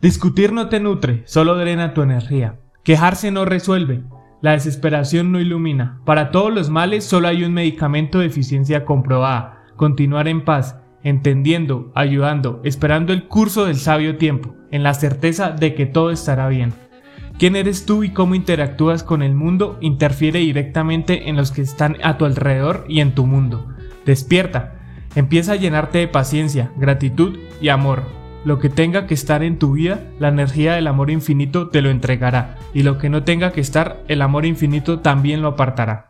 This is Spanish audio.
Discutir no te nutre, solo drena tu energía. Quejarse no resuelve, la desesperación no ilumina. Para todos los males solo hay un medicamento de eficiencia comprobada. Continuar en paz, entendiendo, ayudando, esperando el curso del sabio tiempo, en la certeza de que todo estará bien. Quién eres tú y cómo interactúas con el mundo interfiere directamente en los que están a tu alrededor y en tu mundo. Despierta, empieza a llenarte de paciencia, gratitud y amor. Lo que tenga que estar en tu vida, la energía del amor infinito te lo entregará, y lo que no tenga que estar, el amor infinito también lo apartará.